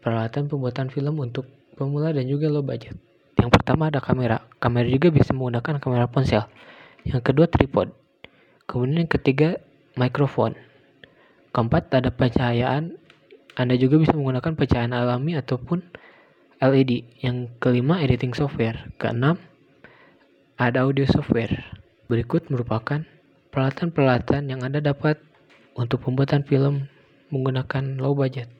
peralatan pembuatan film untuk pemula dan juga low budget. Yang pertama ada kamera. Kamera juga bisa menggunakan kamera ponsel. Yang kedua tripod. Kemudian yang ketiga mikrofon. Keempat ada pencahayaan. Anda juga bisa menggunakan pencahayaan alami ataupun LED. Yang kelima editing software. Keenam ada audio software. Berikut merupakan peralatan-peralatan yang Anda dapat untuk pembuatan film menggunakan low budget.